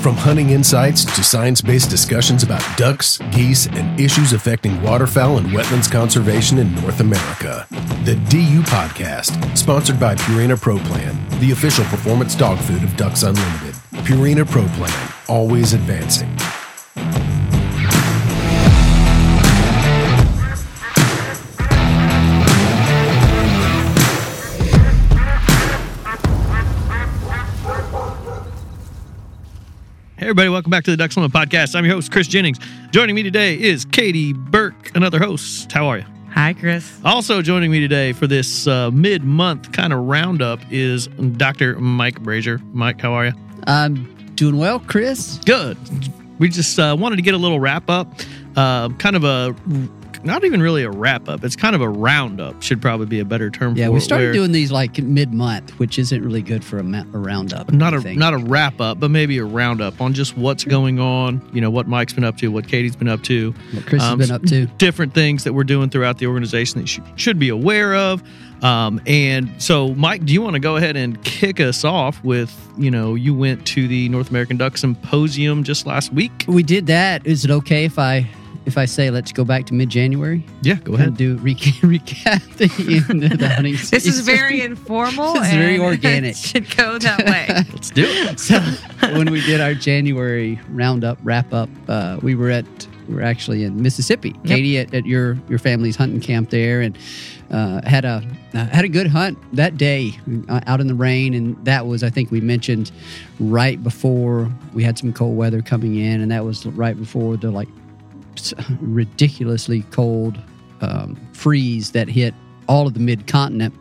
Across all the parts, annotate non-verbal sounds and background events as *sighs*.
From hunting insights to science based discussions about ducks, geese, and issues affecting waterfowl and wetlands conservation in North America. The DU Podcast, sponsored by Purina Pro Plan, the official performance dog food of Ducks Unlimited. Purina Pro Plan, always advancing. Everybody. Welcome back to the Ducks Unlimited Podcast. I'm your host, Chris Jennings. Joining me today is Katie Burke, another host. How are you? Hi, Chris. Also joining me today for this uh, mid month kind of roundup is Dr. Mike Brasher. Mike, how are you? I'm doing well, Chris. Good. We just uh, wanted to get a little wrap up, uh, kind of a not even really a wrap up. It's kind of a roundup. Should probably be a better term. For yeah, we started doing these like mid month, which isn't really good for a, ma- a roundup. not a not a wrap up, but maybe a roundup on just what's going on. You know what Mike's been up to, what Katie's been up to, What Chris has um, been up to. *laughs* different things that we're doing throughout the organization that you should, should be aware of. Um, and so, Mike, do you want to go ahead and kick us off with you know you went to the North American Duck Symposium just last week? We did that. Is it okay if I if I say let's go back to mid January? Yeah, go ahead. of do recap, *laughs* recap the end of the hunting *laughs* season. This is very informal. It's very and *laughs* organic. It should go that way. Let's do it. so when we did our January roundup wrap up, uh, we were at we were actually in Mississippi. Katie at, at your your family's hunting camp there, and uh, had a uh, had a good hunt that day uh, out in the rain, and that was I think we mentioned right before we had some cold weather coming in, and that was right before the like s- ridiculously cold um, freeze that hit all of the mid continent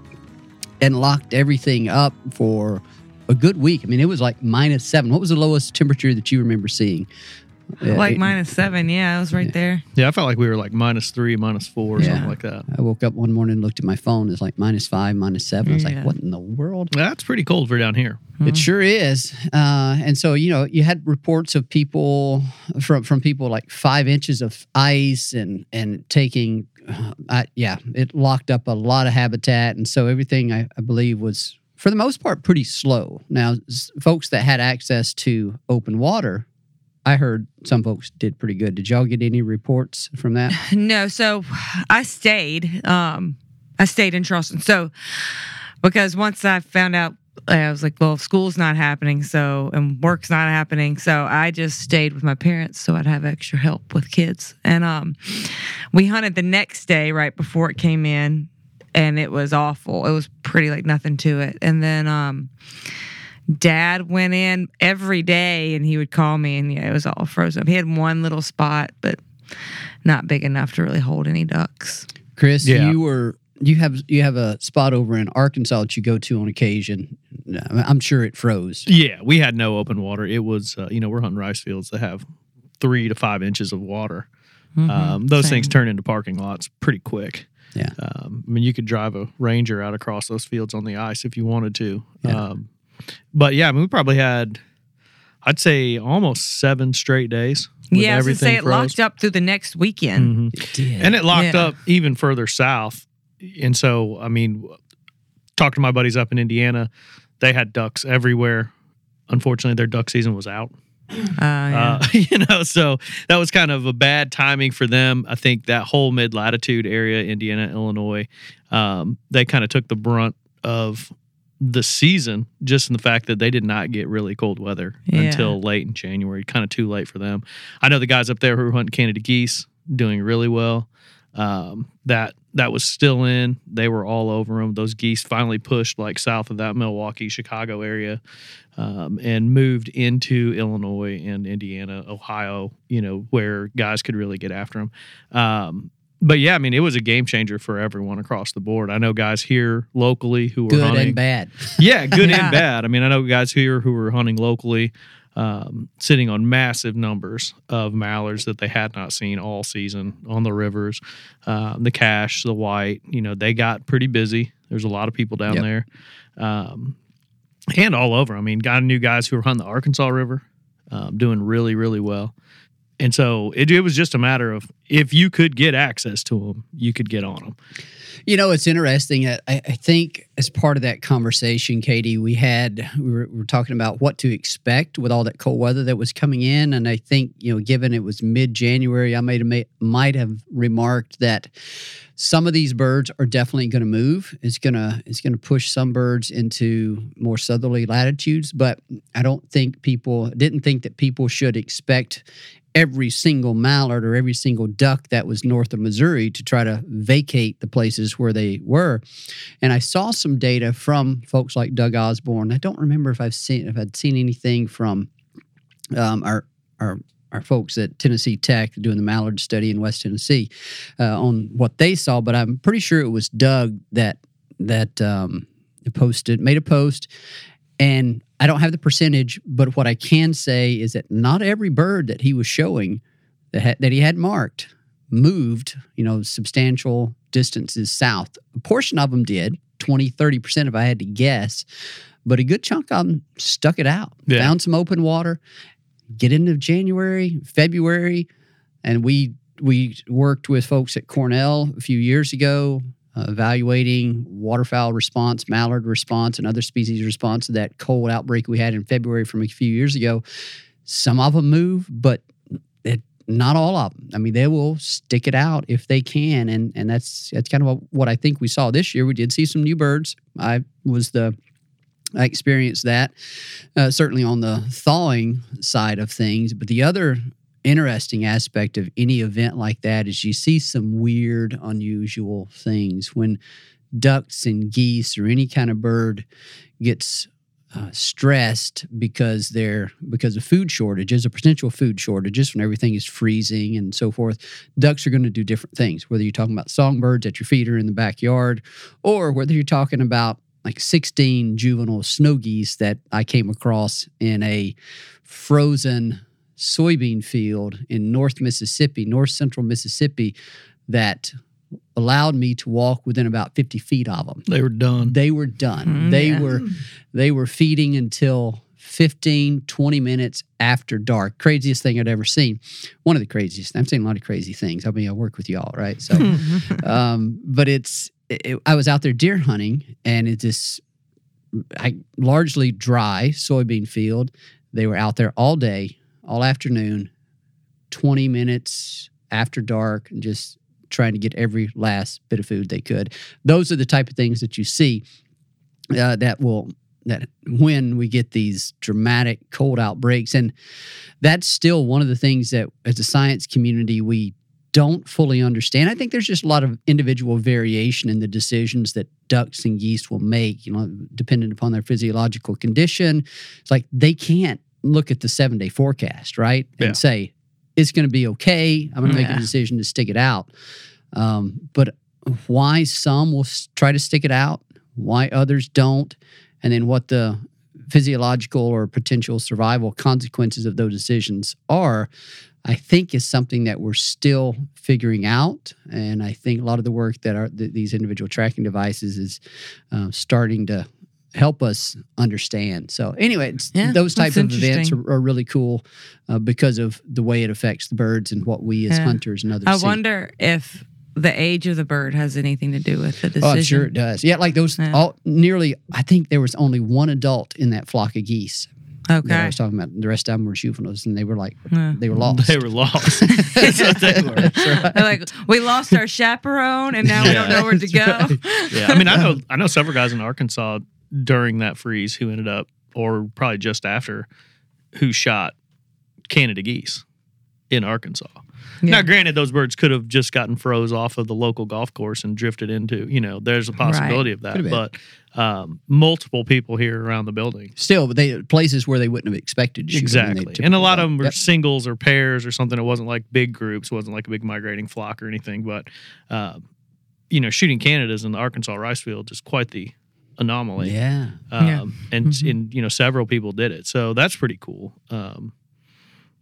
and locked everything up for a good week. I mean, it was like minus seven. What was the lowest temperature that you remember seeing? Uh, like it- minus seven. Yeah, I was right there. Yeah, I felt like we were like minus three, minus four, or Yeah. something like that. I woke up one morning looked at my phone. It's like minus five, minus seven. I was Yeah. like, what in the world? That's pretty cold for down here. It sure is. Uh, and so, you know, you had reports of people from from people like five inches of ice and and taking, uh, I, yeah, it locked up a lot of habitat, and so everything I, I believe was for the most part pretty slow. Now, s- folks that had access to open water, I heard some folks did pretty good. Did y'all get any reports from that? *laughs* No, so I stayed. Um, I stayed in Charleston. So because once I found out I was like, well, school's not happening, so and work's not happening, so I just stayed with my parents so I'd have extra help with kids. And um, we hunted the next day right before it came in, and it was awful. It was pretty like nothing to it. And then um, Dad went in every day, and he would call me, and yeah, it was all frozen. He had one little spot, but not big enough to really hold any ducks. Chris, Yeah. you were you have you have a spot over in Arkansas that you go to on occasion. I'm sure it froze. Yeah, we had no open water. It was, uh, you know, we're hunting rice fields that have three to five inches of water. Um, those Same. things turn into parking lots pretty quick. Yeah. Um, I mean, you could drive a Ranger out across those fields on the ice if you wanted to. Yeah. Um, but yeah, I mean, we probably had, I'd say, almost seven straight days. with yeah, I was gonna say it froze. locked up through the next weekend. Mhm. It did. and it locked Yeah. up even further south. And so, I mean, talking to my buddies up in Indiana, they had ducks everywhere. Unfortunately, their duck season was out. Uh, yeah. Uh, *laughs* you know, so that was kind of a bad timing for them. I think that whole mid latitude area, Indiana, Illinois, um, they kind of took the brunt of the season just in the fact that they did not get really cold weather Yeah. until late in January, kind of too late for them. I know the guys up there who hunting Canada geese doing really well. Um, that that was still in. They were all over them. Those geese finally pushed like south of that Milwaukee, Chicago area, um, and moved into Illinois and Indiana, Ohio. You know where guys could really get after them. Um, but yeah, I mean, it was a game changer for everyone across the board. I know guys here locally who were good hunting. and bad. *laughs* Yeah, good Yeah. and *laughs* bad. I mean, I know guys here who were hunting locally, um, sitting on massive numbers of mallards that they had not seen all season on the rivers. Um, the Cache, the white, you know, they got pretty busy. There's a lot of people down Yep. there, um, and all over. I mean, got new guys who were hunting the Arkansas River, um, doing really, really well. And so it, it was just a matter of if you could get access to them, you could get on them. You know, it's interesting. I, I think as part of that conversation, Katie, we had we were, we were talking about what to expect with all that cold weather that was coming in, and I think you know, given it was mid January, I might have might have remarked that some of these birds are definitely going to move. It's gonna it's gonna push some birds into more southerly latitudes, but I don't think people didn't think that people should expect every single mallard or every single duck that was north of Missouri to try to vacate the places where they were. And I saw some data from folks like Doug Osborne. I don't remember if I've seen if I'd seen anything from um, our our our folks at Tennessee Tech doing the mallard study in West Tennessee uh, on what they saw, but I'm pretty sure it was Doug that that um, posted made a post and I don't have the percentage, but what I can say is that not every bird that he was showing that, ha- that he had marked moved, you know, substantial distances south. A portion of them did, 20, 30% if I had to guess, but a good chunk of them stuck it out, Yeah. found some open water, get into January, February, and we we worked with folks at Cornell a few years ago uh, evaluating waterfowl response, mallard response, and other species response to that cold outbreak we had in February from a few years ago. Some of them move, but it, not all of them. I mean, they will stick it out if they can, and and that's that's kind of what, I think we saw this year. We did see some new birds. I was the I experienced that uh, certainly on the thawing side of things, but the other interesting aspect of any event like that is you see some weird, unusual things. When ducks and geese or any kind of bird gets uh, stressed because they're because of food shortages or potential food shortages when everything is freezing and so forth ducks are going to do different things. Whether you're talking about songbirds at your feeder in the backyard or whether you're talking about like 16 juvenile snow geese that i came across in a frozen soybean field in North Mississippi, North Central Mississippi, that allowed me to walk within about 50 feet of them. They were done. They were done. Mm, they yeah. were they were feeding until 15, 20 minutes after dark. Craziest thing I'd ever seen. One of the craziest. I'm saying a lot of crazy things. I mean, I work with y'all, right? So, *laughs* um, but it's, it, I was out there deer hunting and it's this I, largely dry soybean field. They were out there all day, all afternoon, 20 minutes after dark, and just trying to get every last bit of food they could. Those are the type of things that you see uh, that will that when we get these dramatic cold outbreaks, and that's still one of the things that as a science community we don't fully understand. I think there's just a lot of individual variation in the decisions that ducks and geese will make, you know, dependent upon their physiological condition. It's like they can't look at the seven day forecast, right? And Yeah. say, it's going to be okay. I'm going to make Yeah. a decision to stick it out. Um, but why some will try to stick it out, why others don't, and then what the physiological or potential survival consequences of those decisions are, I think is something that we're still figuring out. And I think a lot of the work that are th- these individual tracking devices is uh, starting to help us understand. So anyway, it's, Yeah, those type that's of events are, are really cool uh, because of the way it affects the birds and what we as Yeah. hunters and others I see. wonder if the age of the bird has anything to do with the decision. Oh, I'm sure it does. Yeah, like those Yeah. all nearly. I think there was only one adult in that flock of geese that I was talking about. The rest of them were juveniles, and they were like Yeah. they were lost. They were lost. *laughs* That's what they were. They're like, we lost our chaperone and now we don't know where to go. Yeah, I mean, I know I know several guys in Arkansas during that freeze who ended up, or probably just after, who shot Canada geese in Arkansas. Now, granted, those birds could have just gotten froze off of the local golf course and drifted into, you know, there's a possibility of that. But um, multiple people here around the building. Still, but they places where they wouldn't have expected to shoot them, and Exactly. And a lot of them were Yep. singles or pairs or something. It wasn't like big groups, it wasn't like a big migrating flock or anything. But, uh, you know, shooting Canadas in the Arkansas rice field is quite the anomaly. Yeah. Um, Yeah. and, Mm-hmm. and, you know, several people did it. So that's pretty cool. Um,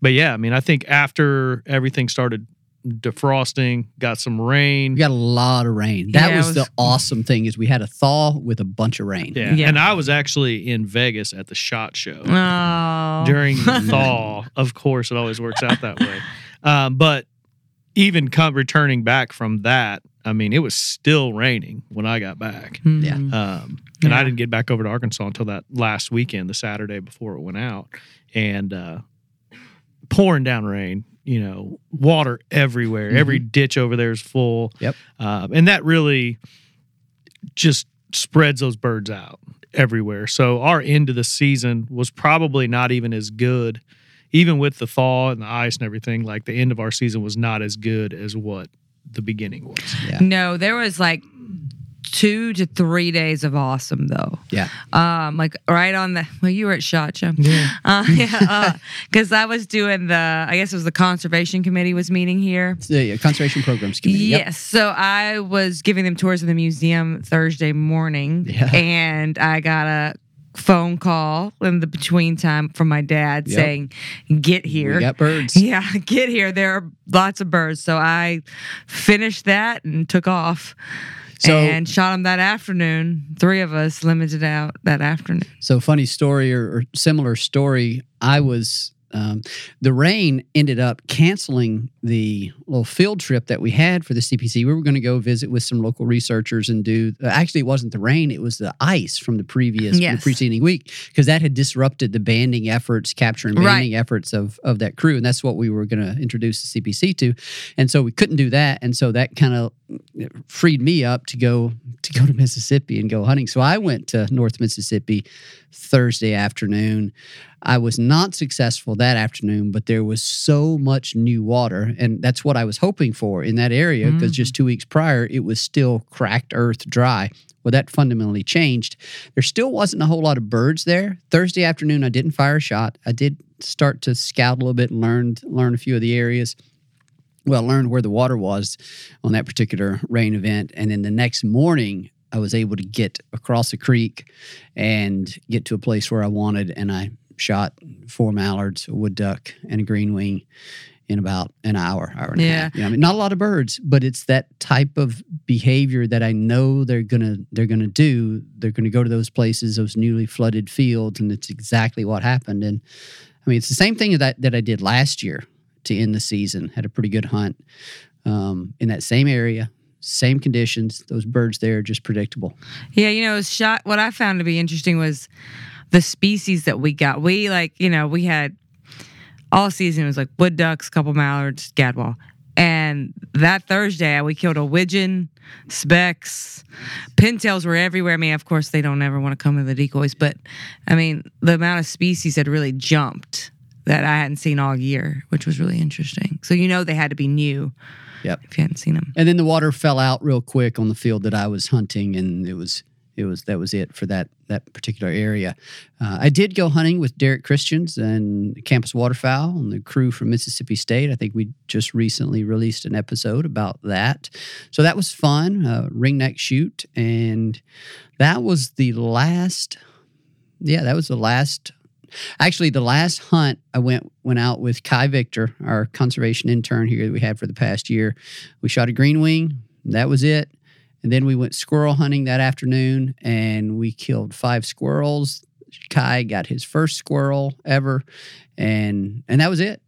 but yeah, I mean, I think after everything started defrosting, got some rain. We got a lot of rain. That Yeah, was, was- the awesome thing is we had a thaw with a bunch of rain. Yeah. Yeah. And I was actually in Vegas at the SHOT Show. Oh. *laughs* during the thaw. Of course, it always works out that way. *laughs* Um, but even come, returning back from that, I mean, it was still raining when I got back. Mhm. Yeah. Um, and I didn't get back over to Arkansas until that last weekend, the Saturday before it went out, and uh, pouring down rain. You know, water everywhere. Every ditch over there is full. Yep. Um, and that really just spreads those birds out everywhere. So our end of the season was probably not even as good, even with the thaw and the ice and everything. Like the end of our season was not as good as what the beginning was. Yeah. No, there was like two to three days of awesome though. Yeah. Um, like right on the well, you were at Shot Show. Yeah. Uh, *laughs* yeah. Because I was doing the I guess it was the conservation committee was meeting here. It's the uh, conservation programs committee. Yep. Yes. So I was giving them tours of the museum Thursday morning, Yeah. and I got a phone call in the between time from my dad Yep. saying, "Get here." We got birds. *laughs* Yeah, get here. There are lots of birds. So I finished that and took off. So- and shot them that afternoon. Three of us limited out that afternoon. So funny story or, or similar story. I was um, the rain ended up canceling the little field trip that we had for the CPC. We were going to go visit with some local researchers and do. uh, Actually, it wasn't the rain; it was the ice from the previous, Yes. the preceding week, because that had disrupted the banding efforts, capture and Right. banding efforts of of that crew, and that's what we were going to introduce the CPC to. And so we couldn't do that, and so that kind of freed me up to go to go to Mississippi and go hunting. So I went to North Mississippi Thursday afternoon. I was not successful that afternoon, but there was so much new water, and that's what I was hoping for in that area because mm. just two weeks prior it was still cracked earth dry. Well, that fundamentally changed. There still wasn't a whole lot of birds there. Thursday afternoon, I didn't fire a shot. I did start to scout a little bit and learned learn a few of the areas well, I learned where the water was on that particular rain event. And then the next morning, I was able to get across the creek and get to a place where I wanted. And I shot four mallards, a wood duck, and a green wing in about an hour, hour and a half. You know, I mean, not a lot of birds, but it's that type of behavior that I know they're gonna they're gonna do. They're gonna go to those places, those newly flooded fields, and it's exactly what happened. And I mean, it's the same thing that that I did last year to end the season. Had a pretty good hunt um, in that same area, same conditions. Those birds there are just predictable. Yeah, you know, shot. What I found to be interesting was the species that we got. We like, you know, we had all season it was like wood ducks, couple mallards, gadwall. And that Thursday, we killed a widgeon, specks, pintails were everywhere. I mean, of course, they don't ever want to come in the decoys, but I mean, the amount of species had really jumped that I hadn't seen all year, which was really interesting. So you know they had to be new. Yep. If you hadn't seen them. And then the water fell out real quick on the field that I was hunting, and it was it was that was it for that that particular area. Uh, I did go hunting with Derek Christians and Campus Waterfowl and the crew from Mississippi State. I think we just recently released an episode about that, so that was fun. Uh, ringneck shoot, and that was the last. Yeah, that was the last Actually, the last hunt I went went out with Kai Victor, our conservation intern here that we had for the past year. We shot a green wing. That was it. And then we went squirrel hunting that afternoon and we killed five squirrels. Kai got his first squirrel ever. And and that was it.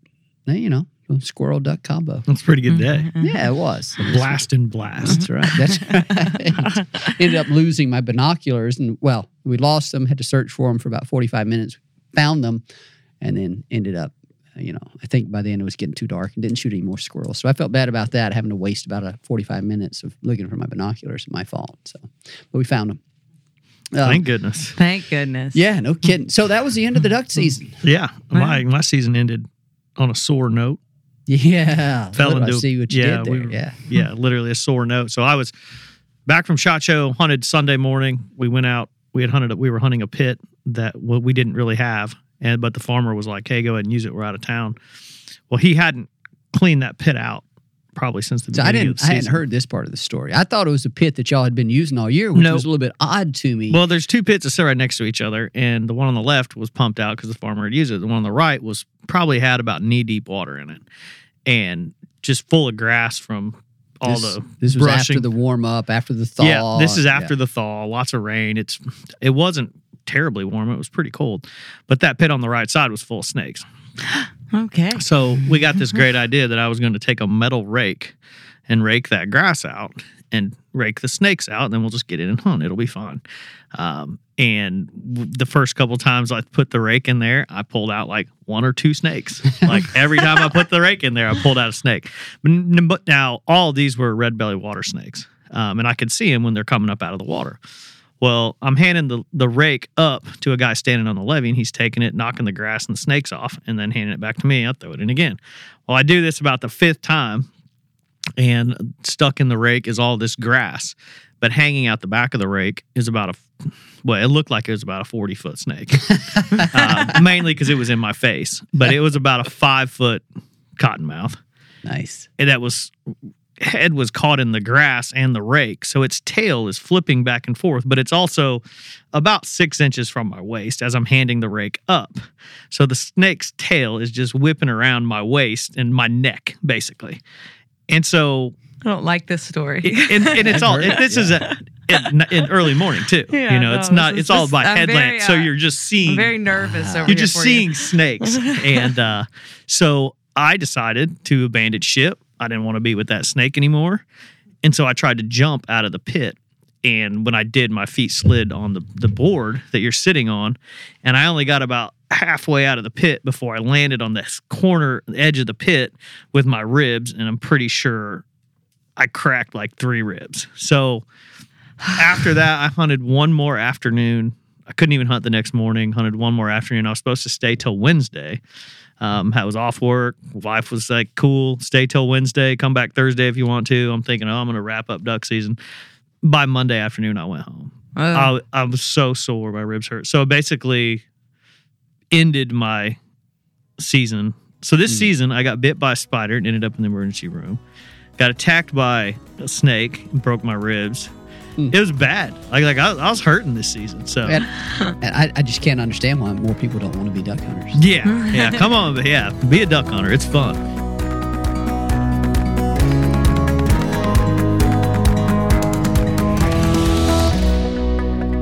You know, squirrel duck combo. That's a pretty good day. Mm-hmm. Yeah, it was. It was blast and blast. That's right. That's right. *laughs* Ended up losing my binoculars and well, we lost them, had to search for them for about 45 minutes found them, and then ended up, you know, I think by the end it was getting too dark and didn't shoot any more squirrels. So I felt bad about that, having to waste about a 45 minutes of looking for my binoculars. My fault. So, but we found them. Um, Thank goodness. Thank goodness. Yeah, no kidding. So that was the end of the duck season. Yeah, my my season ended on a sore note. Yeah, fell into see what you yeah, did there. we were- yeah, yeah, literally a sore note. So I was back from shot show, hunted Sunday morning. We went out. We had hunted. We were hunting a pit that well, we didn't really have, and but the farmer was like, "Hey, go ahead and use it. We're out of town." Well, he hadn't cleaned that pit out probably since the So I beginning of didn't. the I hadn't heard this part of the story. I thought it was a pit that y'all had been using all year, which No. was a little bit odd to me. Well, there's two pits that sit right next to each other, and the one on the left was pumped out because the farmer had used it. The one on the right was probably had about knee deep water in it, and just full of grass from all this, the this was brushing. after the warm up, after the thaw. Yeah, this is after Yeah. the thaw. Lots of rain. It's it wasn't terribly warm. It was pretty cold, but that pit on the right side was full of snakes. *gasps* Okay. So we got this great *laughs* idea that I was going to take a metal rake and rake that grass out and rake the snakes out, and then we'll just get in and hunt. It'll be fun. Um, and the first couple times I put the rake in there, I pulled out like one or two snakes. *laughs* Like every time I put the rake in there, I pulled out a snake. But, now all these were red belly water snakes, um, and I could see them when they're coming up out of the water. Well, I'm handing the, the rake up to a guy standing on the levee, and he's taking it, knocking the grass and the snakes off, and then handing it back to me. I throw it in again. Well, I do this about the fifth time, and stuck in the rake is all this grass, but hanging out the back of the rake is about a well, it looked like it was about a 40 foot snake, *laughs* uh, mainly because it was in my face, but it was about a five foot cottonmouth. Nice. And that was head was caught in the grass and the rake, so its tail is flipping back and forth, but it's also about six inches from my waist as I'm handing the rake up. So the snake's tail is just whipping around my waist and my neck, basically. And so I don't like this story. and, and it's all it, this is a, in, in early morning too. Yeah, you know, no, it's not. It's is- all this- by I'm headlamp, very, so uh, you're just seeing. I'm very nervous over you're here just for seeing you. snakes, *laughs* and uh, so I decided to abandon ship. I didn't want to be with that snake anymore, and so I tried to jump out of the pit. And when I did, my feet slid on the, the board that you're sitting on, and I only got about halfway out of the pit before I landed on this corner edge of the pit with my ribs, and I'm pretty sure I cracked like three ribs. So after that, I hunted one more afternoon. I couldn't even hunt the next morning. Hunted one more afternoon. I was supposed to stay till Wednesday. Um, I was off work. Wife was like, "Cool, stay till Wednesday. Come back Thursday if you want to." I'm thinking, "Oh, I'm going to wrap up duck season." By Monday afternoon, I went home. Oh. I, I was so sore. My ribs hurt. So basically ended my season. So this season, I got bit by a spider and ended up in the emergency room. Got attacked by a snake and broke my ribs. Mm. It was bad. Like like I, I was hurting this season. So And, and I, I just can't understand why more people don't want to be duck hunters. yeah, yeah. Come on, but yeah, be a duck hunter. It's fun.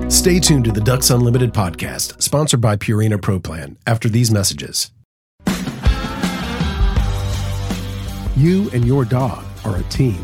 Stay tuned to the Ducks Unlimited podcast, sponsored by Purina Pro Plan, after these messages. You and your dog are a team.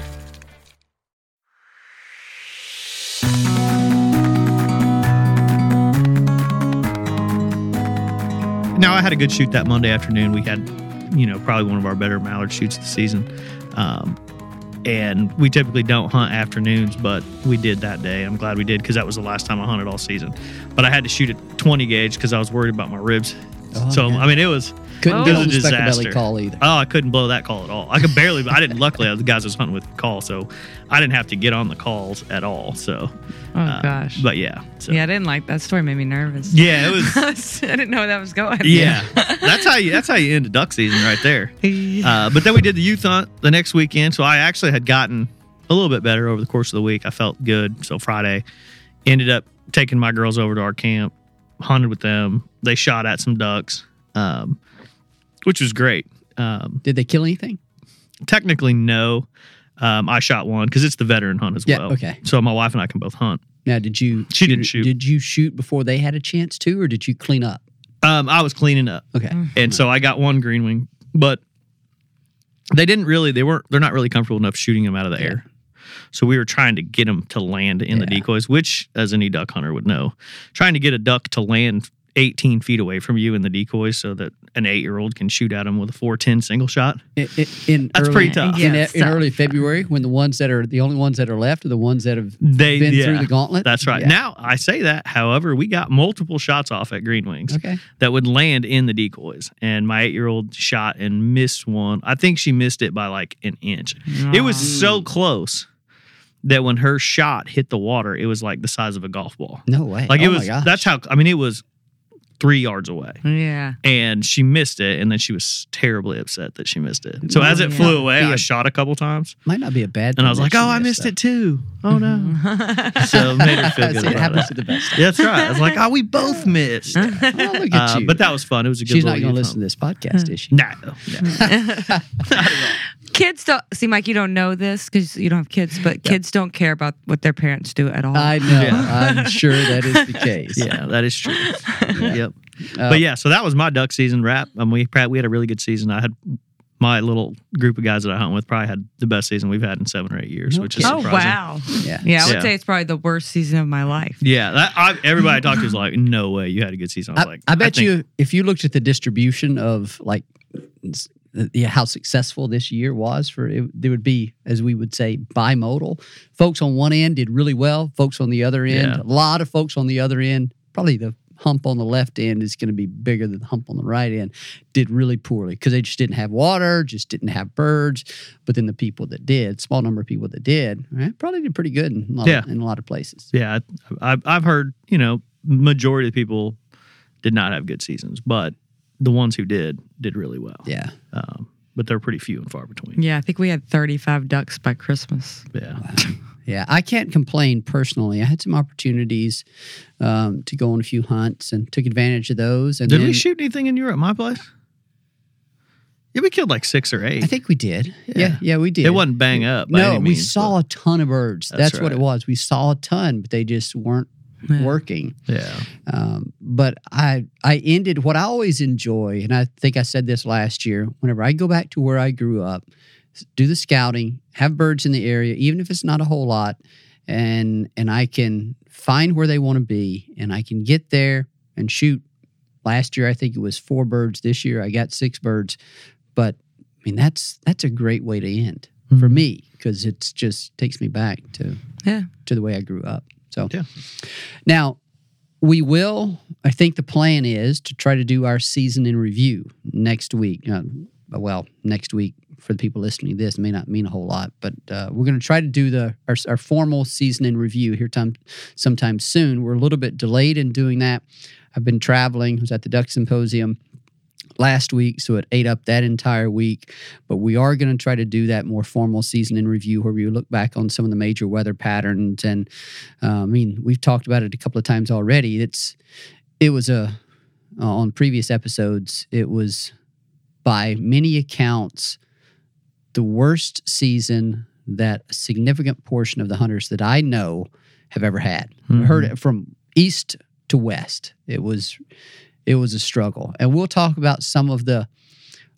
Now I had a good shoot that Monday afternoon. We had, you know, probably one of our better mallard shoots of the season. Um, and we typically don't hunt afternoons, but we did that day. I'm glad we did because that was the last time I hunted all season. But I had to shoot at 20 gauge because I was worried about my ribs. Oh, so yeah. I mean, it was Couldn't it get was on a the specklebelly call either. Oh, I couldn't blow that call at all. I could barely. I didn't. Luckily, the guys I was hunting with could call, so I didn't have to get on the calls at all. So, Oh uh, gosh. but yeah, so Yeah, I didn't like that story. Made me nervous. yeah, it was. *laughs* I didn't know where that was going. Yeah, *laughs* that's how you that's how you end a duck season right there. Uh, but then we did the youth hunt the next weekend, so I actually had gotten a little bit better over the course of the week. I felt good. So Friday, ended up taking my girls over to our camp, hunted with them. They shot at some ducks, um, which was great. Um, Did they kill anything? technically, no. Um, I shot one because it's the veteran hunt as Yeah, well. okay. So my wife and I can both hunt. Now, did you? She didn't shoot. Did you shoot before they had a chance to, or did you clean up? Um, I was cleaning up. Okay. and so I got one green wing, but they didn't really. They weren't. They're not really comfortable enough shooting them out of the air. So we were trying to get them to land in the Yeah. decoys, which, as any duck hunter would know, trying to get a duck to land 18 feet away from you in the decoys so that an eight year old can shoot at them with a 410 single shot. In, in, in That's early, pretty tough. In, Yeah, in it's early February, when the ones that are the only ones that are left are the ones that have They been yeah, through the gauntlet. That's right. Yeah. Now I say that. However, we got multiple shots off at green wings. Okay. that would land in the decoys. And my eight year old shot and missed one. I think she missed it by like an inch. It was so mm. close that when her shot hit the water, it was like the size of a golf ball. No way. Like oh it my was, gosh. that's how, I mean, it was three yards away. Yeah. And she missed it. And then she was terribly upset that she missed it. So as it Yeah. flew away, Be I a- shot a couple times. might not be a bad. Thing. And I was like, oh, she I missed it too. Oh, no. *laughs* so it made her feel *laughs* good. See, it happens it. to the best. Yeah, that's right. I was like, oh, we *laughs* both missed. Oh, look at Uh, you. but that was fun. It was a good She's not little going to listen to this podcast, is she? No, no. Kids don't seem like you don't know this because you don't have kids, but kids don't care about what their parents do at all. I know. I'm sure that is the *laughs* case. Yeah, that is true. yep. Uh, but yeah, so that was my duck season wrap. Um, we probably, we had a really good season. I had my little group of guys that I hunt with probably had the best season we've had in seven or eight years, No which is oh wow. Yeah. Yeah, I would Yeah. say it's probably the worst season of my life. Yeah, that, I, everybody I talked to was like, "No way, you had a good season." I was I, like, I bet think- you if you looked at the distribution of like s- yeah, how successful this year was for it, there would be, as we would say, bimodal. Folks on one end did really well. Folks on the other end, Yeah. a lot of folks on the other end, probably the hump on the left end is going to be bigger than the hump on the right end, did really poorly because they just didn't have water, just didn't have birds. But then the people that did, small number of people that did, eh, probably did pretty good in a lot, Yeah. of, in a lot of places. Yeah, I've I've heard you know majority of people did not have good seasons, but the ones who did did really well. Yeah. um, but they're pretty few and far between. Yeah, I think we had 35 ducks by Christmas. Yeah, Yeah, I can't complain personally. I had some opportunities um, to go on a few hunts and took advantage of those. And did then, we shoot anything in Europe? My place. Yeah, we killed like six or eight. I think we did. Yeah, yeah, we did. It wasn't bang up. by No, any we saw a ton of birds. That's That's, what it was. We saw a ton, but they just weren't working. Yeah. Um, but I I ended what I always enjoy, and I think I said this last year. Whenever I go back to where I grew up, do the scouting, have birds in the area, even if it's not a whole lot, and and I can find where they want to be, and I can get there and shoot. Last year, I think it was four birds. This year, I got six birds. But I mean, that's that's a great way to end for me because it's just takes me back to Yeah. to the way I grew up. So Yeah. now we will. I think the plan is to try to do our season in review next week. Uh, well, next week for the people listening to this may not mean a whole lot, but uh, we're going to try to do the our, our formal season in review here time sometime soon. We're a little bit delayed in doing that. I've been traveling. I was at the Duck Symposium last week, so it ate up that entire week. But we are going to try to do that more formal season in review where we look back on some of the major weather patterns. And uh, I mean, we've talked about it a couple of times already. It's it was a uh, on previous episodes. It was by many accounts the worst season that a significant portion of the hunters that I know have ever had. I heard it from east to west. It was it was a struggle. And we'll talk about some of the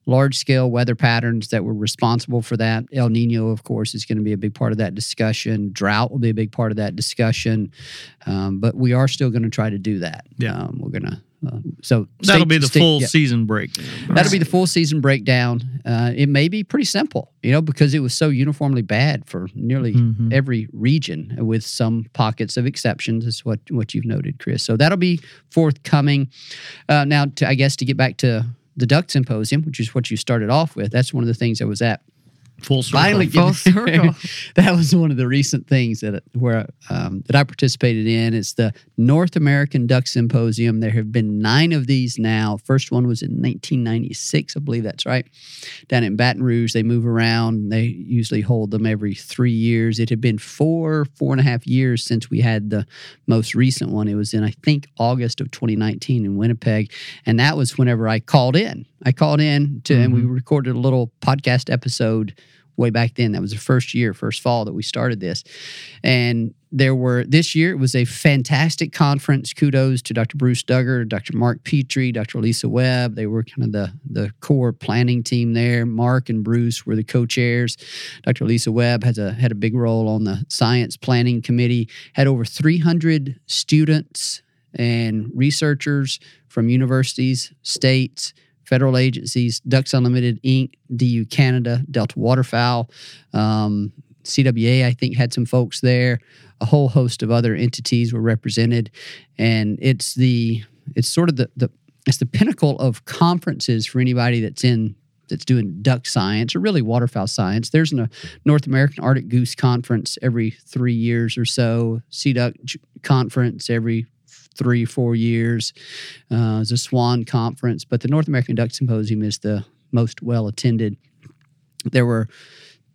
large scale weather patterns that were responsible for that. El Nino, of course, is going to be a big part of that discussion. Drought will be a big part of that discussion. Um, but we are still going to try to do that. Yeah. Um, we're going to. Uh, so That'll be the stay- full yeah. season break. That'll be the full season breakdown. Uh, it may be pretty simple, you know, because it was so uniformly bad for nearly Mm-hmm. every region, with some pockets of exceptions, is what what you've noted, Chris. So that'll be forthcoming. Uh, now, to, I guess to get back to the Duck Symposium, which is what you started off with, that's one of the things I was at full circle. finally Full *laughs* circle. *laughs* that was one of the recent things that where um, that I participated in. It's the North American Duck Symposium. There have been nine of these now. First one was in 1996, I believe that's right, down in Baton Rouge. They move around. They usually hold them every three years. It had been four, four and a half years since we had the most recent one. It was in I think August of 2019 in Winnipeg, and that was whenever I called in. I called in to, and we recorded a little podcast episode way back then. That was the first year, first fall that we started this. And there were, this year, it was a fantastic conference. Kudos to Dr. Bruce Dugger, Dr. Mark Petrie, Dr. Lisa Webb. They were kind of the, the core planning team there. Mark and Bruce were the co chairs. Dr. Lisa Webb has a, had a big role on the science planning committee, had over 300 students and researchers from universities, states, federal agencies, Ducks Unlimited Inc., DU Canada, Delta Waterfowl, um, CWA, I think, had some folks there. A whole host of other entities were represented, and it's the it's sort of the the it's the pinnacle of conferences for anybody that's in that's doing duck science or really waterfowl science. There's a North American Arctic Goose Conference every three years or so. Sea Duck Conference every three four years. Uh, it's a Swan Conference, but the North American Duck Symposium is the most well attended. There were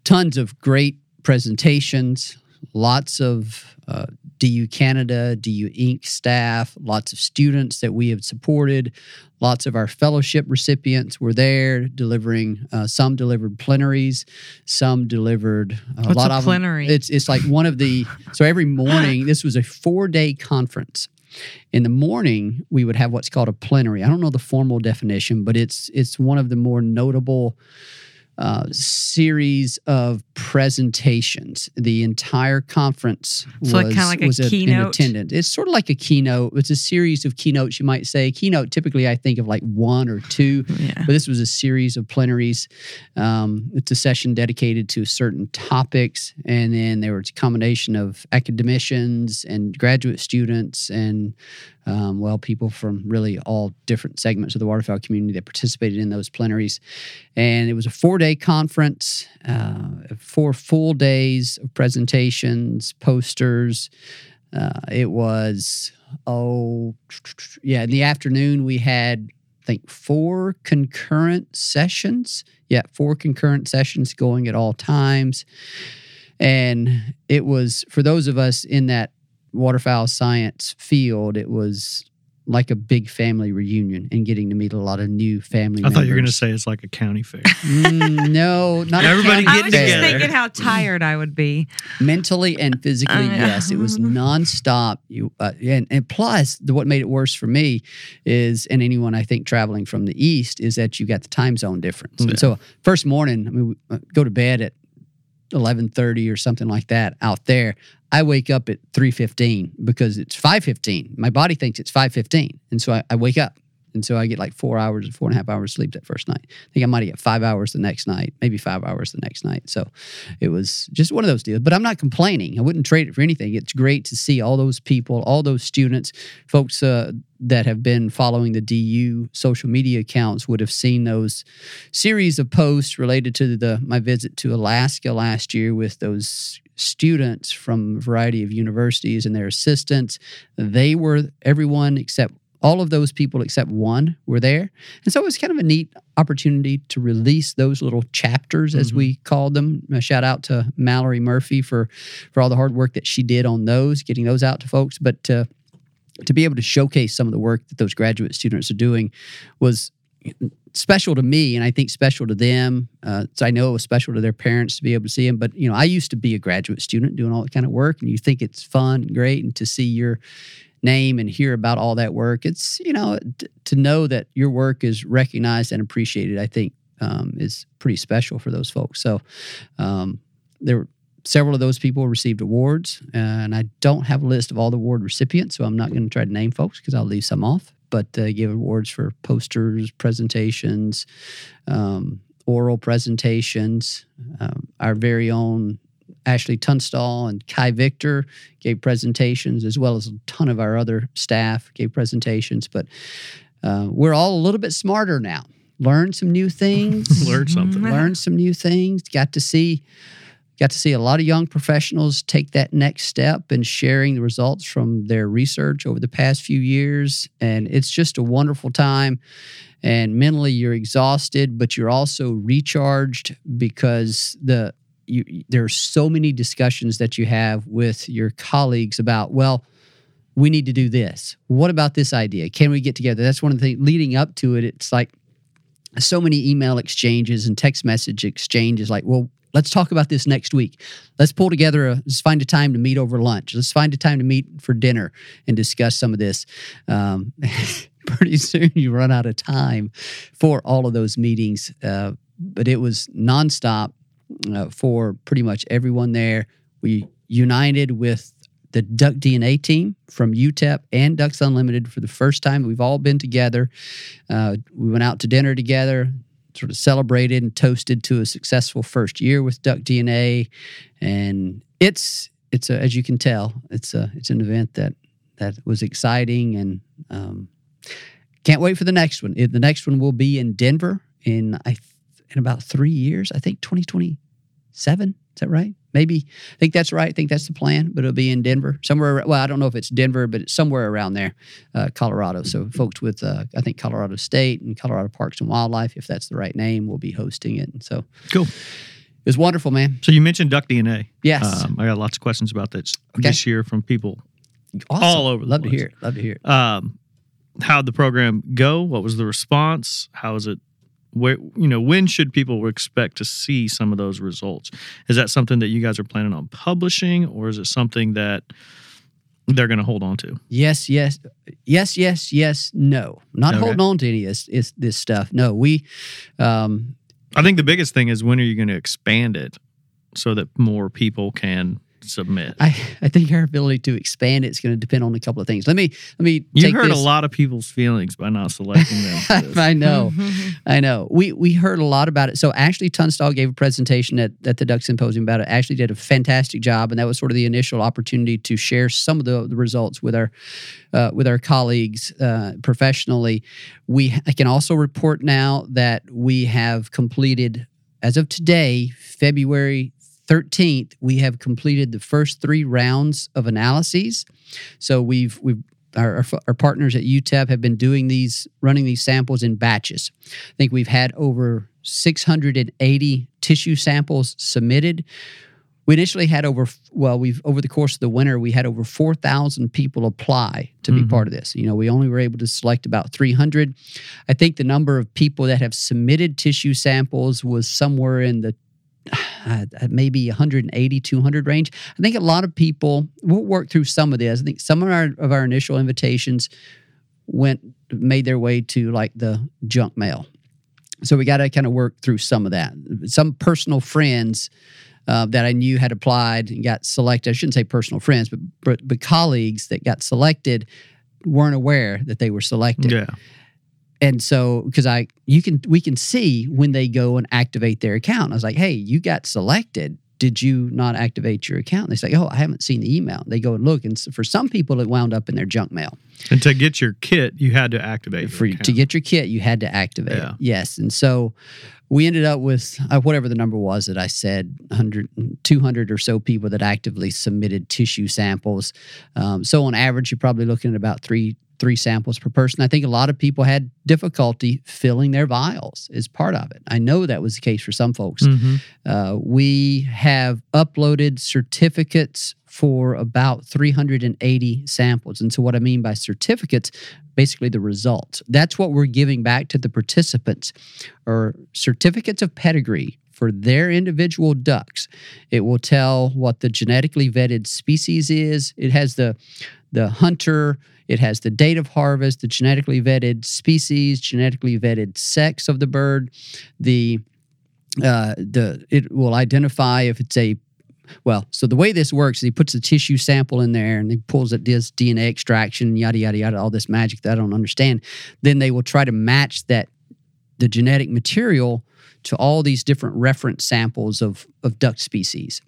tons of great presentations, lots of uh, DU Canada, DU Inc. staff, lots of students that we have supported. Lots of our fellowship recipients were there delivering. Uh, some delivered plenaries, some delivered a What's lot a of them- plenary? It's it's like one of the so every *laughs* morning. this was a four day conference. In the morning, we would have what's called a plenary. I don't know the formal definition, but it's it's one of the more notable uh, series of presentations. The entire conference was, So like like a was in keynote? attendance. It's sort of like a keynote. It's a series of keynotes, you might say. Keynote, typically, I think of like one or two, *laughs* Yeah. but this was a series of plenaries. Um, it's a session dedicated to certain topics, and then there was a combination of academicians and graduate students and um, well, people from really all different segments of the waterfowl community that participated in those plenaries. And it was a four day conference, uh, four full days of presentations, posters. Uh, it was, oh, yeah, in the afternoon, we had, I think, four concurrent sessions. Yeah, four concurrent sessions going at all times. And it was, for those of us in that waterfowl science field, it was like a big family reunion and getting to meet a lot of new family. I thought you were going to say it's like a county fair. Mm, *laughs* no, not a Everybody county I was getting just thinking how tired I would be. mentally and physically Uh, yes it was *laughs* nonstop you uh, and, and plus the, what made it worse for me is and anyone i think traveling from the east is that you got the time zone difference Yeah. and so first morning i mean we uh, go to bed at 11:30 or something like that out there i wake up at 3:15 because it's 5:15 my body thinks it's 5:15 and so I, I wake up and so I get like four hours, four and a half hours sleep that first night. I think I might get five hours the next night, maybe five hours the next night. So it was just one of those deals. But I'm not complaining. I wouldn't trade it for anything. It's great to see all those people, all those students, folks uh, that have been following the DU social media accounts would have seen those series of posts related to the my visit to Alaska last year with those students from a variety of universities and their assistants. They were everyone except all of those people except one were there. And so it was kind of a neat opportunity to release those little chapters, as we mm-hmm. called them. A shout out to Mallory Murphy for, for all the hard work that she did on those, getting those out to folks. But to, to be able to showcase some of the work that those graduate students are doing was special to me and I think special to them. Uh, so I know it was special to their parents to be able to see them. But, you know, I used to be a graduate student doing all that kind of work and you think it's fun and great and to see your name and hear about all that work. It's, you know, t- to know that your work is recognized and appreciated, I think um, is pretty special for those folks. So um, there were several of those people received awards and I don't have a list of all the award recipients, so I'm not going to try to name folks because I'll leave some off, but uh, give awards for posters, presentations, um, oral presentations. Um, our very own Ashley Tunstall and Kai Victor gave presentations, as well as a ton of our other staff gave presentations. But uh, we're all a little bit smarter now. Learned some new things. *laughs* Learned something. Learned some new things. Got to see. Got to see a lot of young professionals take that next step and sharing the results from their research over the past few years. And it's just a wonderful time. And mentally, you're exhausted, but you're also recharged because the you, there are so many discussions that you have with your colleagues about, well, we need to do this. What about this idea? Can we get together? That's one of the things leading up to it. It's like so many email exchanges and text message exchanges like, well, let's talk about this next week. Let's pull together a, let's find a time to meet over lunch. Let's find a time to meet for dinner and discuss some of this. Um, *laughs* pretty soon you run out of time for all of those meetings. Uh, but it was nonstop uh, for pretty much everyone there. We united with the Duck DNA team from UTEP and Ducks Unlimited for the first time. We've all been together. Uh, we went out to dinner together, sort of celebrated and toasted to a successful first year with Duck DNA, and it's it's a, as you can tell, it's a it's an event that that was exciting and um, can't wait for the next one. The next one will be in Denver in I in about three years. I think twenty twenty seven. Is that right? Maybe I think that's right. I think that's the plan, but it'll be in Denver somewhere. Well, I don't know if it's Denver, but it's somewhere around there, uh, Colorado. So folks with uh, I think Colorado State and Colorado Parks and Wildlife, if that's the right name, will be hosting it. And so Cool. it was wonderful, man. So you mentioned Duck DNA. Yes. Um, I got lots of questions about this Okay. this year from people Awesome. all over. The Love to place. hear it. Love to hear it. Um, how'd the program go? What was the response? How is it? Where you know when should people expect to see some of those results? Is that something that you guys are planning on publishing, or is it something that they're going to hold on to? Yes, yes, yes, yes, yes. No, not Okay. holding on to any of this, is, this stuff. No, we. Um, I think the biggest thing is when are you going to expand it so that more people can submit? I, I think our ability to expand it's going to depend on a couple of things. Let me let me. you take hurt this. a lot of people's feelings by not selecting them. *laughs* I know, *laughs* I know. We we heard a lot about it. So Ashley Tunstall gave a presentation at, at the Duck Symposium about it. Ashley did a fantastic job, and that was sort of the initial opportunity to share some of the, the results with our uh, with our colleagues uh, professionally. We I can also report now that we have completed, as of today, February 13th, we have completed the first three rounds of analyses. So we've we've our, our, partners at UTEP have been doing these, running these samples in batches. I think we've had over 680 tissue samples submitted. we initially had over well we've over the course of the winter we had over 4000 people apply to be Mhm. part of this you know we only were able to select about 300 i think the number of people that have submitted tissue samples was somewhere in the *sighs* uh, maybe 180 200 range i think a lot of people we'll work through some of this i think some of our of our initial invitations went made their way to like the junk mail so we got to kind of work through some of that some personal friends uh, that I knew had applied and got selected. I shouldn't say personal friends, but, but but colleagues that got selected weren't aware that they were selected. Yeah. And so, because I, you can, we can see when they go and activate their account. I was like, hey, you got selected. Did you not activate your account? And they say, oh, I haven't seen the email. They go and look, and for some people, it wound up in their junk mail. And to get your kit, you had to activate For to get your kit, you had to activate Yeah. Yes, and so we ended up with uh, whatever the number was that I said 100, 200 or so people that actively submitted tissue samples. Um, so on average, you're probably looking at about three three samples per person. I think a lot of people had difficulty filling their vials as part of it. I know that was the case for some folks. Mhm. Uh, we have uploaded certificates for about 380 samples. And so, what I mean by certificates, basically the results. That's what we're giving back to the participants, or certificates of pedigree for their individual ducks. It will tell what the genetically vetted species is. It has the the hunter. It has the date of harvest, the genetically vetted species, genetically vetted sex of the bird, the uh, the it will identify if it's a well, so the way this works is he puts a tissue sample in there and he pulls it, does DNA extraction, yada yada yada, all this magic that I don't understand. Then they will try to match that the genetic material to all these different reference samples of of duck species.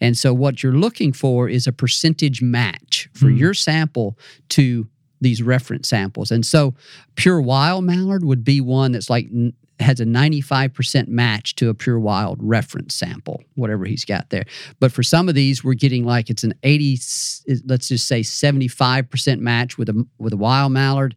And so what you're looking for is a percentage match for Hmm. your sample to these reference samples. And so pure wild mallard would be one that's like n- has a 95% match to a pure wild reference sample, whatever he's got there. But for some of these, we're getting like it's an 80, let's just say 75% match with a with a wild mallard,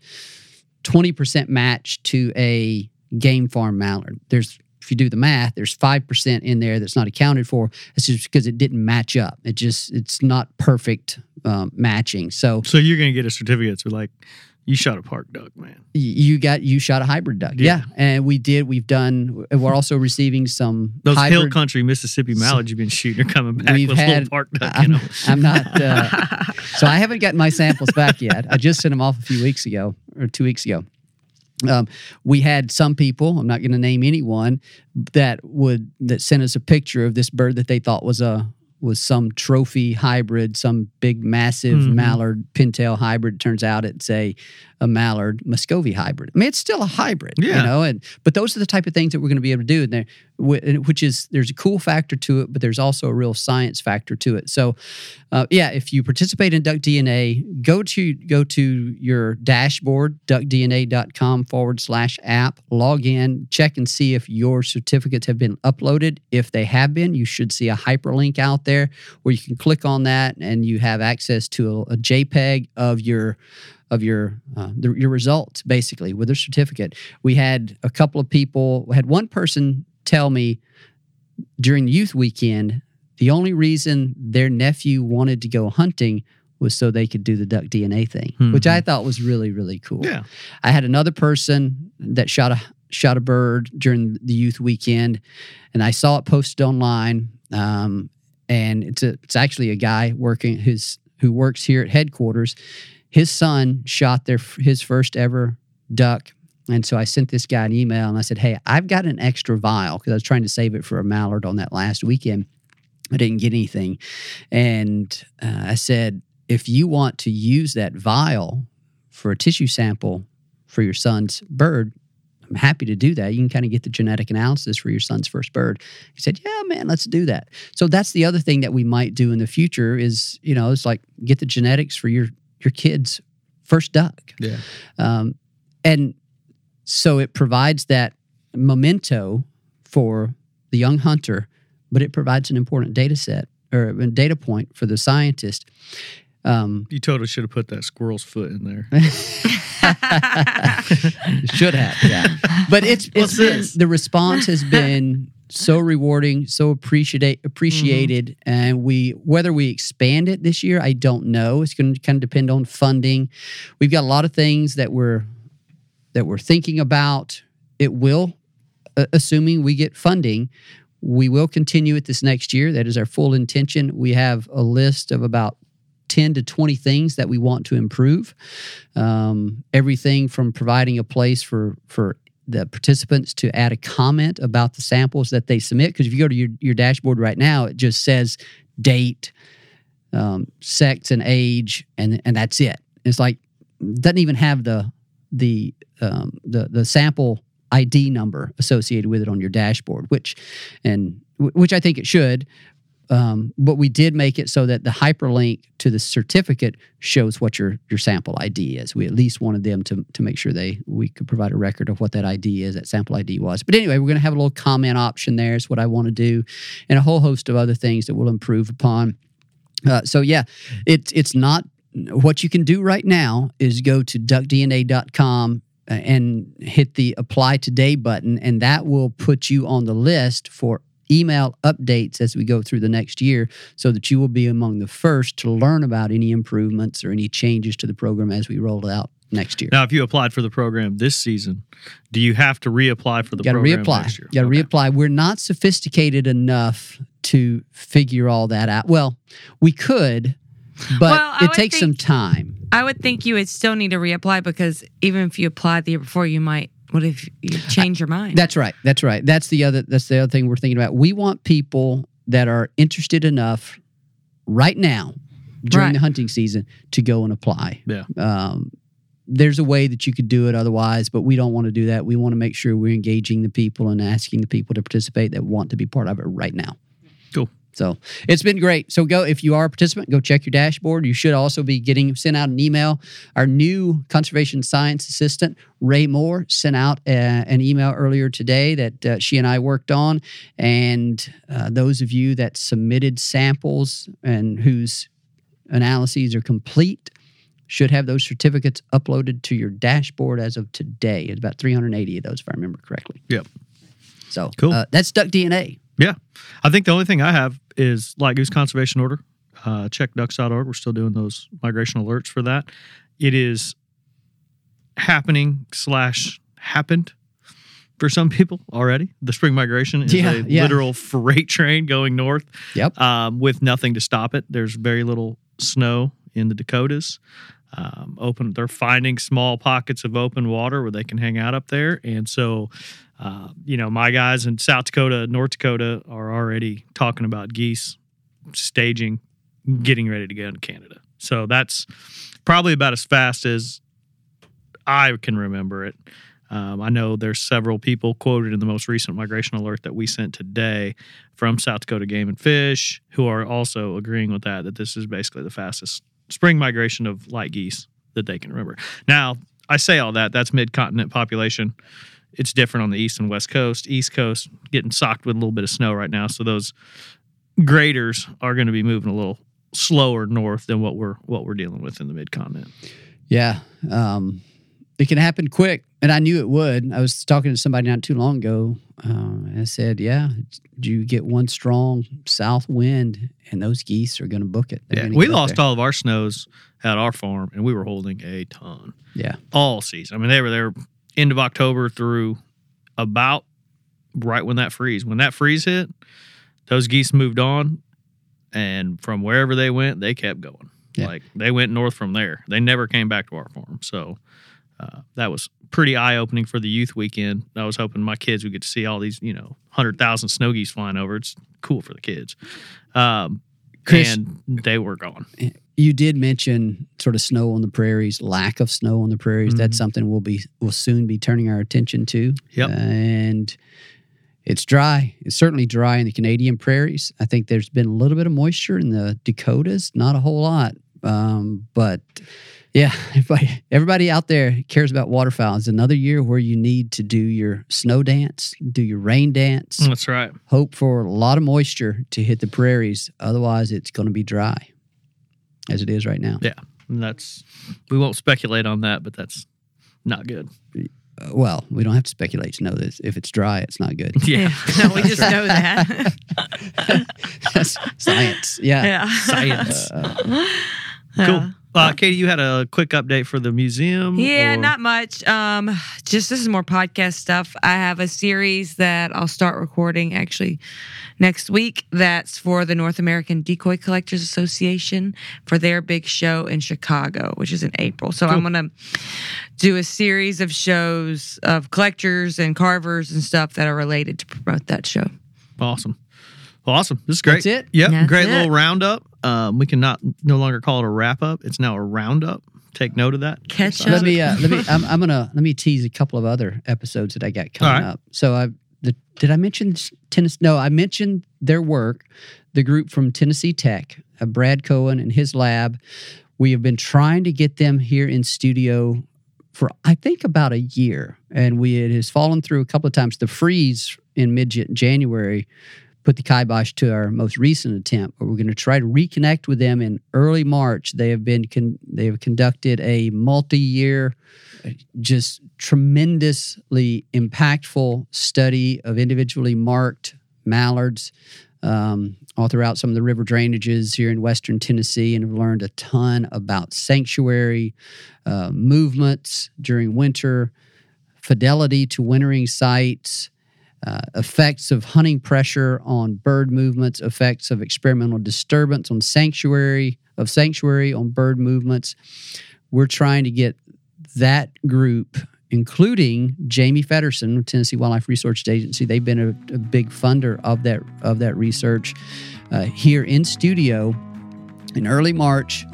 20% match to a game farm mallard. There's if you do the math, there's five percent in there that's not accounted for. It's just because it didn't match up. It just it's not perfect um, matching. So So you're going to get a certificate. So like, you shot a park duck, man. you got you shot a hybrid duck, yeah. Yeah. And we did. We've done. We're also receiving some Those hybrid, hill country Mississippi mallards you've been shooting are coming back We've with had. park duck I'm, them. I'm not. Uh, *laughs* so I haven't gotten my samples back yet. I just sent them off a few weeks ago or two weeks ago. Um, we had some people. I'm not going to name anyone that would that sent us a picture of this bird that they thought was a was some trophy hybrid, some big massive Mhm. mallard pintail hybrid. Turns out it's a a mallard Muscovy hybrid. I mean, it's still a hybrid, you know. And but those are the type of things that we're going to be able to do in there, which is there's a cool factor to it, but there's also a real science factor to it. So, uh, yeah, if you participate in Duck DNA, go to go to your dashboard, duckdna.com forward slash app, log in, check and see if your certificates have been uploaded. If they have been, you should see a hyperlink out there where you can click on that and you have access to a, a JPEG of your of your uh, the, your results basically with a certificate. We had a couple of people. We had one person tell me during youth weekend the only reason their nephew wanted to go hunting was so they could do the duck DNA thing, which I thought was really really cool. Yeah. I had another person that shot a shot a bird during the youth weekend, and I saw it posted online. Um, and it's a it's actually a guy working his who works here at headquarters. His son shot their his first ever duck. And so I sent this guy an email and I said, Hey, I've got an extra vial because I was trying to save it for a mallard on that last weekend. I didn't get anything. And uh, I said, If you want to use that vial for a tissue sample for your son's bird, I'm happy to do that. You can kind of get the genetic analysis for your son's first bird. He said, Yeah, man, let's do that. So that's the other thing that we might do in the future is, you know, it's like get the genetics for your your kid's first duck. Yeah. Um, and so it provides that memento for the young hunter, but it provides an important data set or a data point for the scientist. Um, You totally should have put that squirrel's foot in there. *laughs* should have, yeah. *laughs* But it's it's What's been this? the response has been so rewarding, so appreciate appreciated, Mm-hmm. and we whether we expand it this year, I don't know. It's going to kind of depend on funding. We've got a lot of things that we're that we're thinking about. It will, uh, assuming we get funding, we will continue it this next year. That is our full intention. We have a list of about 10 to 20 things that we want to improve. Um, everything from providing a place for, for the participants to add a comment about the samples that they submit. Because if you go to your, your dashboard right now, it just says date, um, sex, and age, and, and that's it. It's like, doesn't even have the, the, um, the, the sample ID number associated with it on your dashboard, which, and which I think it should. Um, but we did make it so that the hyperlink to the certificate shows what your your sample ID is. We at least wanted them to to make sure they we could provide a record of what that ID is, that sample ID was. But anyway, we're going to have a little comment option there. Is what I want to do, and a whole host of other things that we'll improve upon. Uh, so yeah, it's it's not what you can do right now is go to duckdna.com and hit the apply today button, and that will put you on the list for email updates as we go through the next year so that you will be among the first to learn about any improvements or any changes to the program as we roll it out next year. Now, if you applied for the program this season, do you have to reapply for the got to program reapply. next year? Got to reapply. We're not sophisticated enough to figure all that out. Well, we could, but Well, it would takes some time. I would think you would still need to reapply because even if you applied the year before, you might. What if you change your mind? That's right. That's right. That's the other. That's the other thing we're thinking about. We want people that are interested enough right now during Right. the hunting season to go and apply. Yeah. Um, there's a way that you could do it otherwise, but we don't want to do that. We want to make sure we're engaging the people and asking the people to participate that want to be part of it right now. Cool. So it's been great. So go if you are a participant, go check your dashboard. You should also be getting sent out an email. Our new conservation science assistant Ray Moore sent out uh, an email earlier today that uh, she and I worked on, and uh, those of you that submitted samples and whose analyses are complete should have those certificates uploaded to your dashboard as of today. It's about 380 of those, if I remember correctly. Yep. So Cool. uh, that's Duck DNA. Yeah. I think the only thing I have is Light Goose Conservation Order. Uh, check ducks.org. We're still doing those migration alerts for that. It is happening slash happened for some people already. The spring migration is Yeah, a yeah. literal freight train going north Yep. um, with nothing to stop it. There's very little snow in the Dakotas. Um, open, they're finding small pockets of open water where they can hang out up there, and so, uh, you know, my guys in South Dakota, North Dakota are already talking about geese staging, getting ready to go into Canada. So that's probably about as fast as I can remember it. Um, I know there's several people quoted in the most recent migration alert that we sent today from South Dakota Game and Fish who are also agreeing with that, that this is basically the fastest spring migration of light geese that they can remember. Now, I say all that, that's mid continent population. It's different on the east and west coast. East coast getting socked with a little bit of snow right now. So those greaters are going to be moving a little slower north than what we're what we're dealing with in the mid continent. Yeah. Um, it can happen quick. And I knew it would. I was talking to somebody not too long ago. Uh, and I said, Yeah, do you get one strong south wind, and those geese are going to book it. They're Yeah, we lost there. all of our snows at our farm, and we were holding a ton Yeah. all season. I mean, they were there end of October through about right when that freeze. When that freeze hit, those geese moved on, and from wherever they went, they kept going. Yeah. Like they went north from there. They never came back to our farm. So uh, that was pretty eye opening for the youth weekend. I was hoping my kids would get to see all these, you know, hundred thousand snow geese flying over. It's cool for the kids. Um, Chris- and they were gone. You did mention sort of snow on the prairies, lack of snow on the prairies. Mm-hmm. That's something we'll be we'll soon be turning our attention to. Yep. And it's dry. It's certainly dry in the Canadian prairies. I think there's been a little bit of moisture in the Dakotas, not a whole lot. Um, but yeah, *laughs* everybody, everybody out there cares about waterfowl. It's another year where you need to do your snow dance, do your rain dance, That's right. hope for a lot of moisture to hit the prairies. Otherwise, it's going to be dry as it is right now. Yeah, and that's we won't speculate on that, but that's not good. Uh, well, we don't have to speculate to know that if it's dry, it's not good. *laughs* Yeah. *laughs* no, we just know that. That's science. Yeah. Yeah. Science. Uh, Cool. Uh, Katie, you had a quick update for the museum? Yeah, or- not much. Um, just this is more podcast stuff. I have a series that I'll start recording actually next week. That's for the North American Decoy Collectors Association for their big show in Chicago, which is in April. So I'm gonna do a series of shows of collectors and carvers and stuff that are related to promote that show. Awesome. Well, awesome. This is great. That's it? Yep. That's great it. little roundup. Um, we can not no longer call it a wrap up. It's now a roundup. Take note of that. Catch up. let up. me uh, let me *laughs* I'm, I'm gonna let me tease a couple of other episodes that I got coming right. up. So I the, did I mention Tennessee? No, I mentioned their work. The group from Tennessee Tech, uh, Brad Cohen and his lab. We have been trying to get them here in studio for I think about a year, and we it has fallen through a couple of times. The freeze in mid January put the kibosh to our most recent attempt, but we're going to try to reconnect with them in early March. They have been con- they have conducted a multi-year, just tremendously impactful study of individually marked mallards um, all throughout some of the river drainages here in western Tennessee, and have learned a ton about sanctuary uh, movements during winter, fidelity to wintering sites uh, effects of hunting pressure on bird movements, effects of experimental disturbance on sanctuary of sanctuary on bird movements. We're trying to get that group, including Jamie Feddersen, Tennessee Wildlife Research Agency. They've been a, a big funder of that of that research uh, here in studio in early March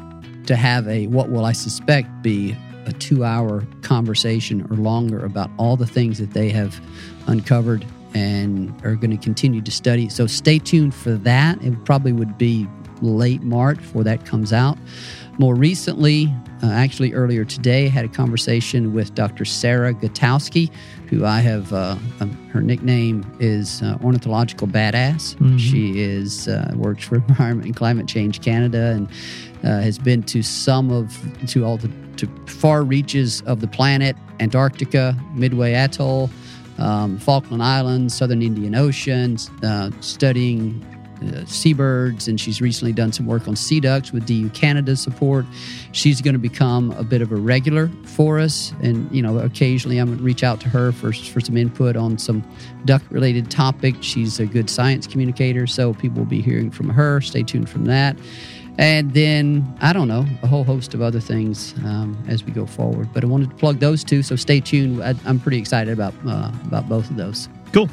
to have a what will I suspect be a two hour conversation or longer about all the things that they have uncovered and are going to continue to study. So stay tuned for that. It probably would be late March before that comes out. More recently, uh, actually earlier today, I had a conversation with Dr. Sarah Gutowsky, who I have, uh, um, her nickname is uh, Ornithological Badass. Mhm. She is uh, works for *laughs* Environment and Climate Change Canada and uh, has been to some of, to all the to far reaches of the planet, Antarctica, Midway Atoll, um, Falkland Islands, Southern Indian Ocean, uh, studying uh, seabirds, and she's recently done some work on sea ducks with DU Canada's support. She's going to become a bit of a regular for us, and you know, occasionally I'm going to reach out to her for for some input on some duck-related topics. She's a good science communicator, so people will be hearing from her. Stay tuned from that. And then I don't know a whole host of other things um, as we go forward. But I wanted to plug those two, so stay tuned. I, I'm pretty excited about uh, about both of those. Cool.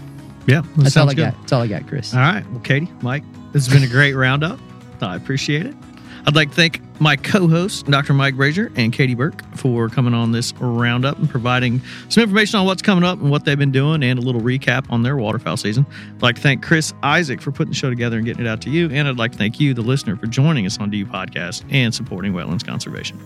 Yeah. that That's all I good. got. That's all I got, Chris. All right. Well, Katie, Mike, this has been a great roundup. I appreciate it. I'd like to thank my co hosts, Dr. Mike Brasher and Katie Burke, for coming on this roundup and providing some information on what's coming up and what they've been doing and a little recap on their waterfowl season. I'd like to thank Chris Isaac for putting the show together and getting it out to you. And I'd like to thank you, the listener, for joining us on DU Podcast and supporting wetlands conservation.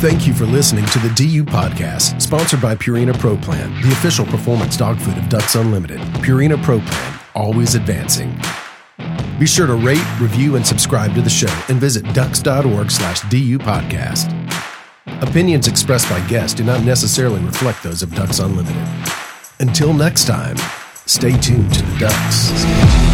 Thank you for listening to the DU Podcast, sponsored by Purina Pro Plan, the official performance dog food of Ducks Unlimited. Purina Pro Plan, always advancing. Be sure to rate, review, and subscribe to the show and visit ducks.org slash DU Podcast. Opinions expressed by guests do not necessarily reflect those of Ducks Unlimited. Until next time, stay tuned to the Ducks.